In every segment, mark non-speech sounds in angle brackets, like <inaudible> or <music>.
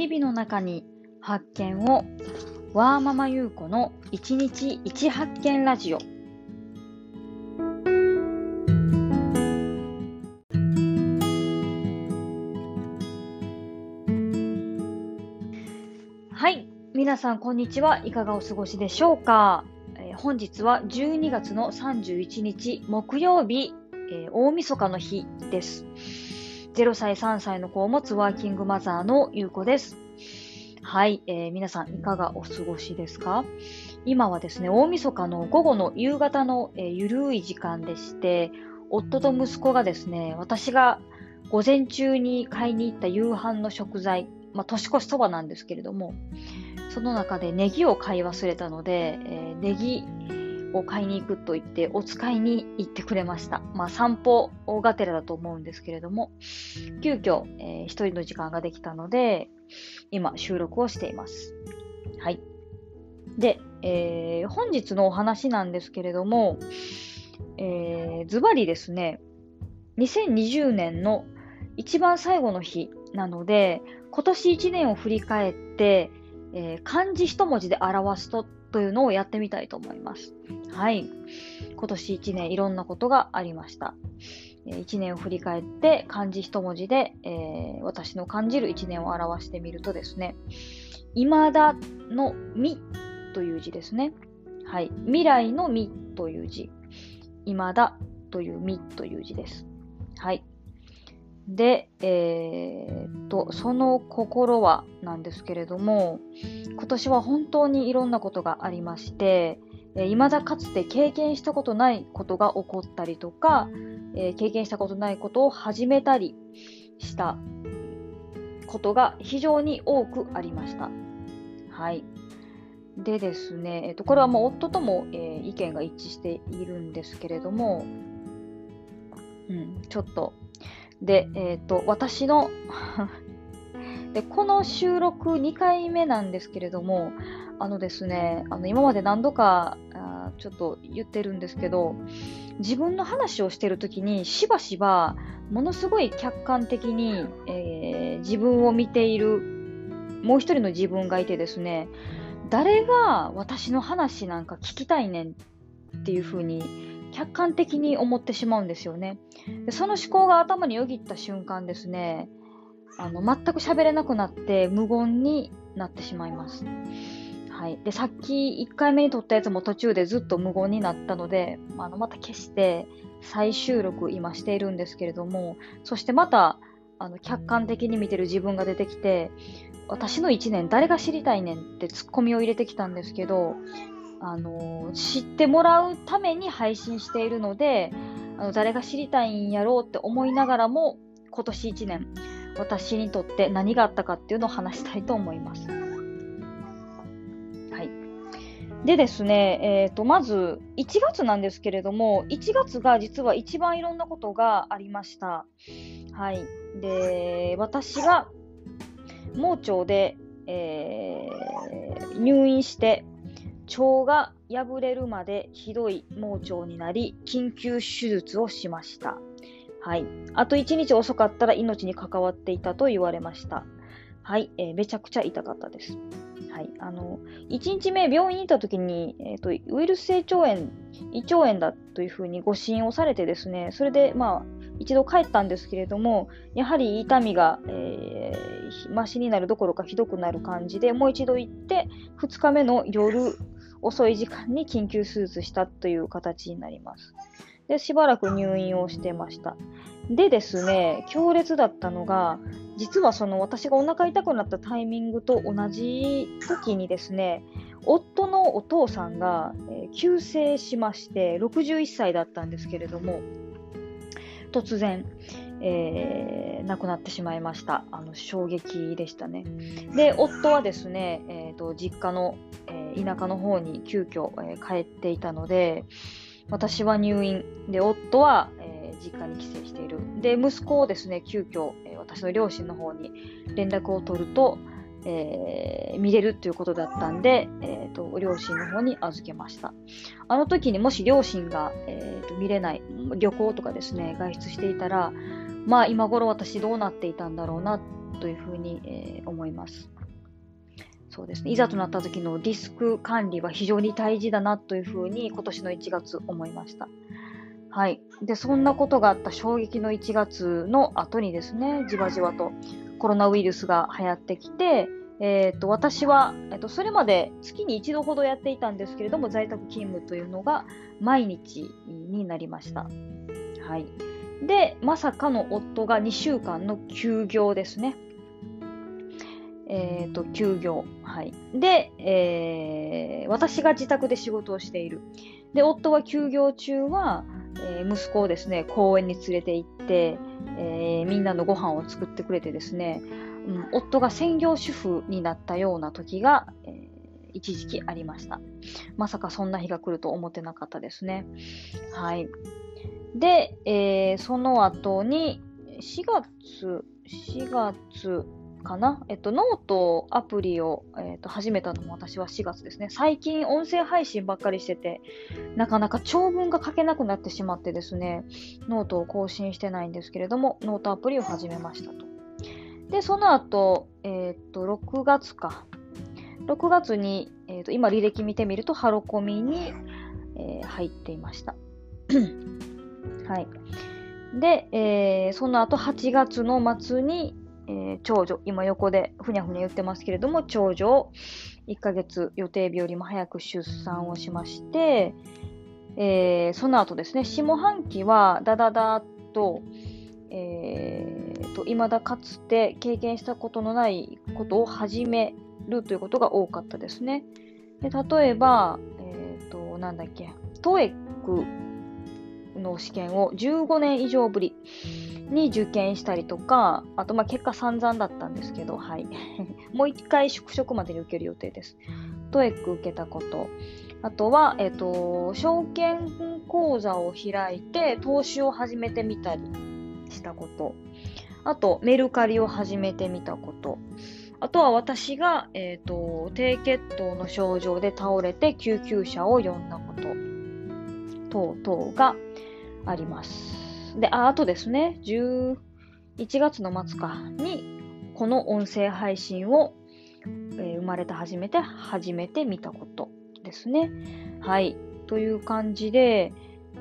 日々の中に発見をワーママ優子の一日一発見ラジオ。はい。皆さんこんにちは。いかがお過ごしでしょうか、えー本日は12月の31日木曜日、えー大晦日の日です。0歳3歳の子を持つワーキングマザーのゆうこです。はい、えー皆さんいかがお過ごしですか？今はですね、大晦日の午後の夕方の、えーゆるい時間でして、夫と息子がですね、私が午前中に買いに行った夕飯の食材、まあ、年越しそばなんですけれども、その中でネギを買い忘れたので、えーネギを買いに行くと言って、お使いに行ってくれました。まあ、散歩がてらだと思うんですけれども、急遽、えー一人の時間ができたので、今収録をしています。はい。で、えー本日のお話なんですけれども、えーズバリですね、2020年の一番最後の日なので、今年1年を振り返って、えー漢字一文字で表すとというのをやってみたいと思います。はい。今年1年いろんなことがありました。1年を振り返って漢字一文字で、えー私の感じる1年を表してみるとですね、未だのみという字ですね。はい。未来のみという字。未だというみという字です。はい。で、えーっと、その心はなんですけれども、今年は本当にいろんなことがありまして、えー未だかつて経験したことないことが起こったりとか、えー経験したことないことを始めたりしたことが非常に多くありました。はい。でですね、えっと、これはもう夫とも、えー意見が一致しているんですけれども、うん、ちょっと。で、えっと、私の <laughs> で、この収録2回目なんですけれども、あのですね、あの今まで何度かあーちょっと言ってるんですけど、自分の話をしてるときにしばしばものすごい客観的に、えー自分を見ているもう一人の自分がいてですね、誰が私の話なんか聞きたいねんっていうふうに客観的に思ってしまうんですよね。でその思考が頭によぎった瞬間ですね、あの全く喋れなくなって無言になってしまいます。はい、でさっき1回目に撮ったやつも途中でずっと無言になったので、まあのまた消して再収録今しているんですけれどもそしてまたあの客観的に見てる自分が出てきて私の1年誰が知りたいねんってツッコミを入れてきたんですけど、あの知ってもらうために配信しているのであの誰が知りたいんやろうって思いながらも今年1年私にとって何があったかっていうのを話したいと思います。はい。でですね、えー、とまず1月なんですけれども、1月が実は一番いろんなことがありました。はい。で、私が盲腸で、えー入院して、腸が破れるまでひどい盲腸になり、緊急手術をしました。はい。あと1日遅かったら命に関わっていたと言われました。はい。えーめちゃくちゃ痛かったです。はい。あの、1日目病院に行った時に、えーと、ウイルス性腸炎、胃腸炎だというふうにご診をされてですね、それでまあ、一度帰ったんですけれども、やはり痛みが、えーマシになるどころかひどくなる感じで、もう一度行って、2日目の夜遅い時間に緊急手術したという形になります。で、しばらく入院をしてました。でですね、強烈だったのが、実はその私がお腹痛くなったタイミングと同じ時にですね、夫のお父さんが、えー急逝しまして、61歳だったんですけれども、突然、えー亡くなってしまいました。あの衝撃でしたね。で、夫はですね、えーと実家の、えー田舎の方に急遽、えー帰っていたので、私は入院、で、夫は、えー実家に帰省している。で、息子をですね、急遽、えー私の両親の方に連絡を取ると、えー、見れるということだったんで、えーと、両親の方に預けました。あの時にもし両親が、えーと、見れない、旅行とかですね、外出していたら、まあ今頃私どうなっていたんだろうなというふうに、えー、思います。そうですね、いざとなった時のリスク管理は非常に大事だなというふうに今年の1月思いました。はい。で、そんなことがあった衝撃の1月の後にですね、じわじわとコロナウイルスが流行ってきて、えーと、私は、えーと、それまで月に一度ほどやっていたんですけれども在宅勤務というのが毎日になりました。はい、でまさかの夫が2週間の休業ですね。えーと、休業、はい、で、えー、私が自宅で仕事をしているで夫は休業中は、えー、息子をですね公園に連れて行って、えー、みんなのご飯を作ってくれてですね、うん、夫が専業主婦になったような時が、えー、一時期ありました。まさかそんな日が来ると思ってなかったですね。はい。で、えー、その後に4月、4月かな、えっと、ノートアプリを、えっと、始めたのも私は4月ですね。最近音声配信ばっかりしてて、なかなか長文が書けなくなってしまってですね、ノートを更新してないんですけれども、ノートアプリを始めましたと。で、その後、えっと、6月か。6月に、えっと、今履歴見てみると、ハロコミに、えー、入っていました。はい。で、えー、その後8月の末に、えー、長女、今横でふにゃふにゃ言ってますけれども、長女を1ヶ月予定日よりも早く出産をしまして、えー、その後ですね、下半期はダダダと、えーと、未だかつて経験したことのないことを始めるということが多かったですね。で例えば、えーと、なんだっけ、トエックの試験を15年以上ぶりに受験したりとか、あとまあ結果散々だったんですけど、はい。<laughs> もう一回宿職までに受ける予定です。トエック受けたこと。あとは、えっ、ー、と、証券口座を開いて投資を始めてみたりしたこと。あと、メルカリを始めてみたこと。あとは私が、えっ、ー、と、低血糖の症状で倒れて救急車を呼んだこと。等々があります。で、ああとですね、11月の末かに、この音声配信を、えー、生まれて初めて始めてみたことですね。はい。という感じで、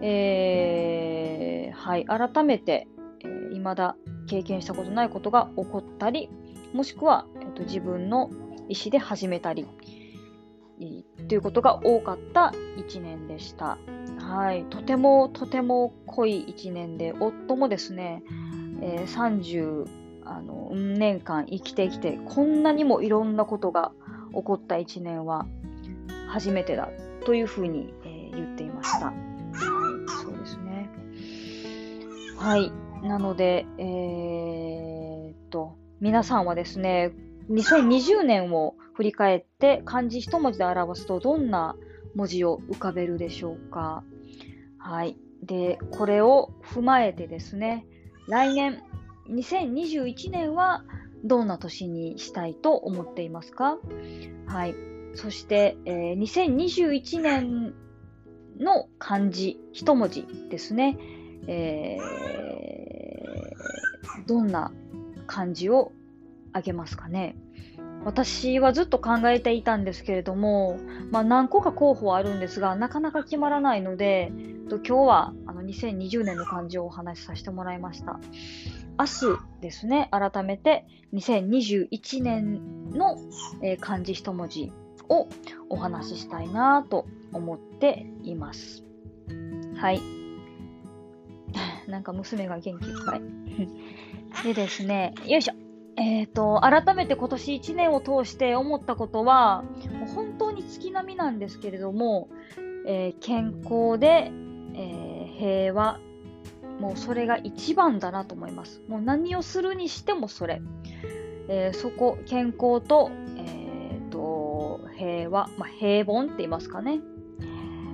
えー、はい。改めて、えー、未だ経験したことないことが起こったり、もしくは、えーと、自分の意思で始めたり、ということが多かった1年でした。はい、とてもとても濃い1年で、夫もですね、えー、30あの年間生きてきて、こんなにもいろんなことが起こった1年は初めてだというふうに、えー、言っていました。はい、そうですね。はい。なので、えー、と、皆さんはですね、2020年を振り返って漢字一文字で表すとどんな文字を浮かべるでしょうか？はい。で、これを踏まえてですね、来年、2021年はどんな年にしたいと思っていますか？はい。そして、えー、2021年の漢字一文字ですね。えー、どんな漢字をあげますかね？私はずっと考えていたんですけれども、まあ、何個か候補はあるんですが、なかなか決まらないので、と今日はあの2020年の漢字をお話しさせてもらいました。明日ですね、改めて2021年の、えー、漢字一文字をお話ししたいなと思っています。はい。<laughs> なんか娘が元気いっぱい。<laughs> でですね、よいしょ。えっ、ー、と、改めて今年1年を通して思ったことは、もう本当に月並みなんですけれども、えー、健康で、平和、もうそれが一番だなと思います。もう何をするにしてもそれ。えそこ、健康と、えーと、平和、まあ、平凡って言いますかね。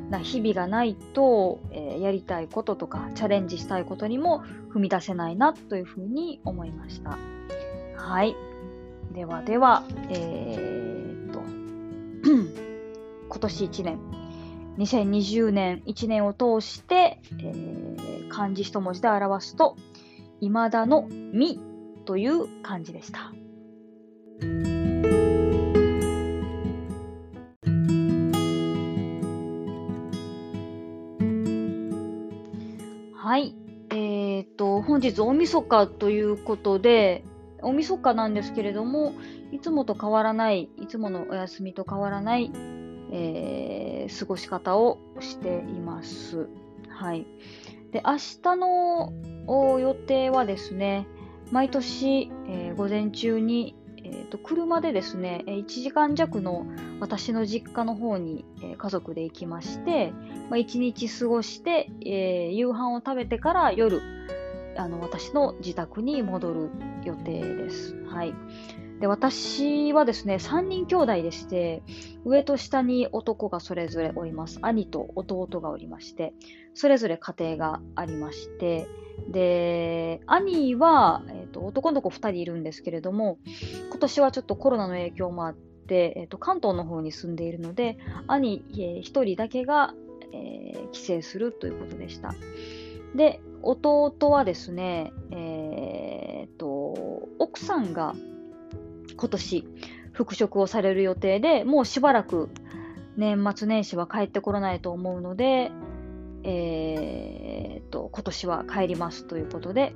な日々がないと、えやりたいこととかチャレンジしたいことにも踏み出せないなというふうに思いました。はい。ではでは、えー、っと、<clears throat> 今年1年、2020年1年を通して、えー、漢字一文字で表すと、今田のみという漢字でした。はい。えっ、と、本日大晦日ということで、大晦日なんですけれども、いつもと変わらない、いつものお休みと変わらない、えー、過ごし方をしています。はい。で、明日の予定はですね、毎年、えー、午前中に、えーと、車でですね、1時間弱の私の実家の方に、えー、家族で行きまして、まあ、1日過ごして、えー、夕飯を食べてから夜、あの私の自宅に戻る予定です。はい。で、私はですね、3人兄弟でして、上と下に男がそれぞれおります。兄と弟がおりまして、それぞれ家庭がありまして、で、兄は、えーと、男の子2人いるんですけれども、今年はちょっとコロナの影響もあって、えーと、関東の方に住んでいるので、兄、えー、1人だけが、えー、帰省するということでした。で、弟はですね、えー、と、奥さんが今年復職をされる予定で、もうしばらく年末年始は帰ってこらないと思うので、えー、と、今年は帰りますということで、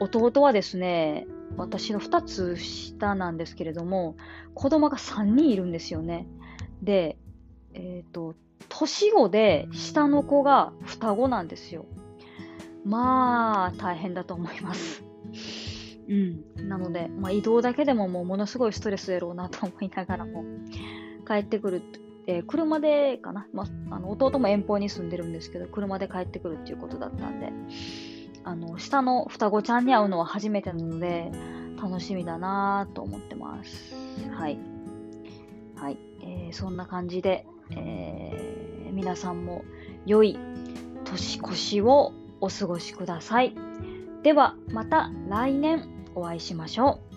弟はですね、私の2つ下なんですけれども、子供が3人いるんですよね。で、えっ、ー、と、年子で下の子が双子なんですよ。まあ、大変だと思います。うん。なので、まあ、移動だけでももうものすごいストレスやろうなと思いながらも、帰ってくる、えー、車でかな、まあ、あの弟も遠方に住んでるんですけど、車で帰ってくるっていうことだったんで、あの、下の双子ちゃんに会うのは初めてなので、楽しみだなと思ってます。はい。はい。えー、そんな感じで、えー、皆さんも良い年越しをお過ごしください。ではまた来年お会いしましょう。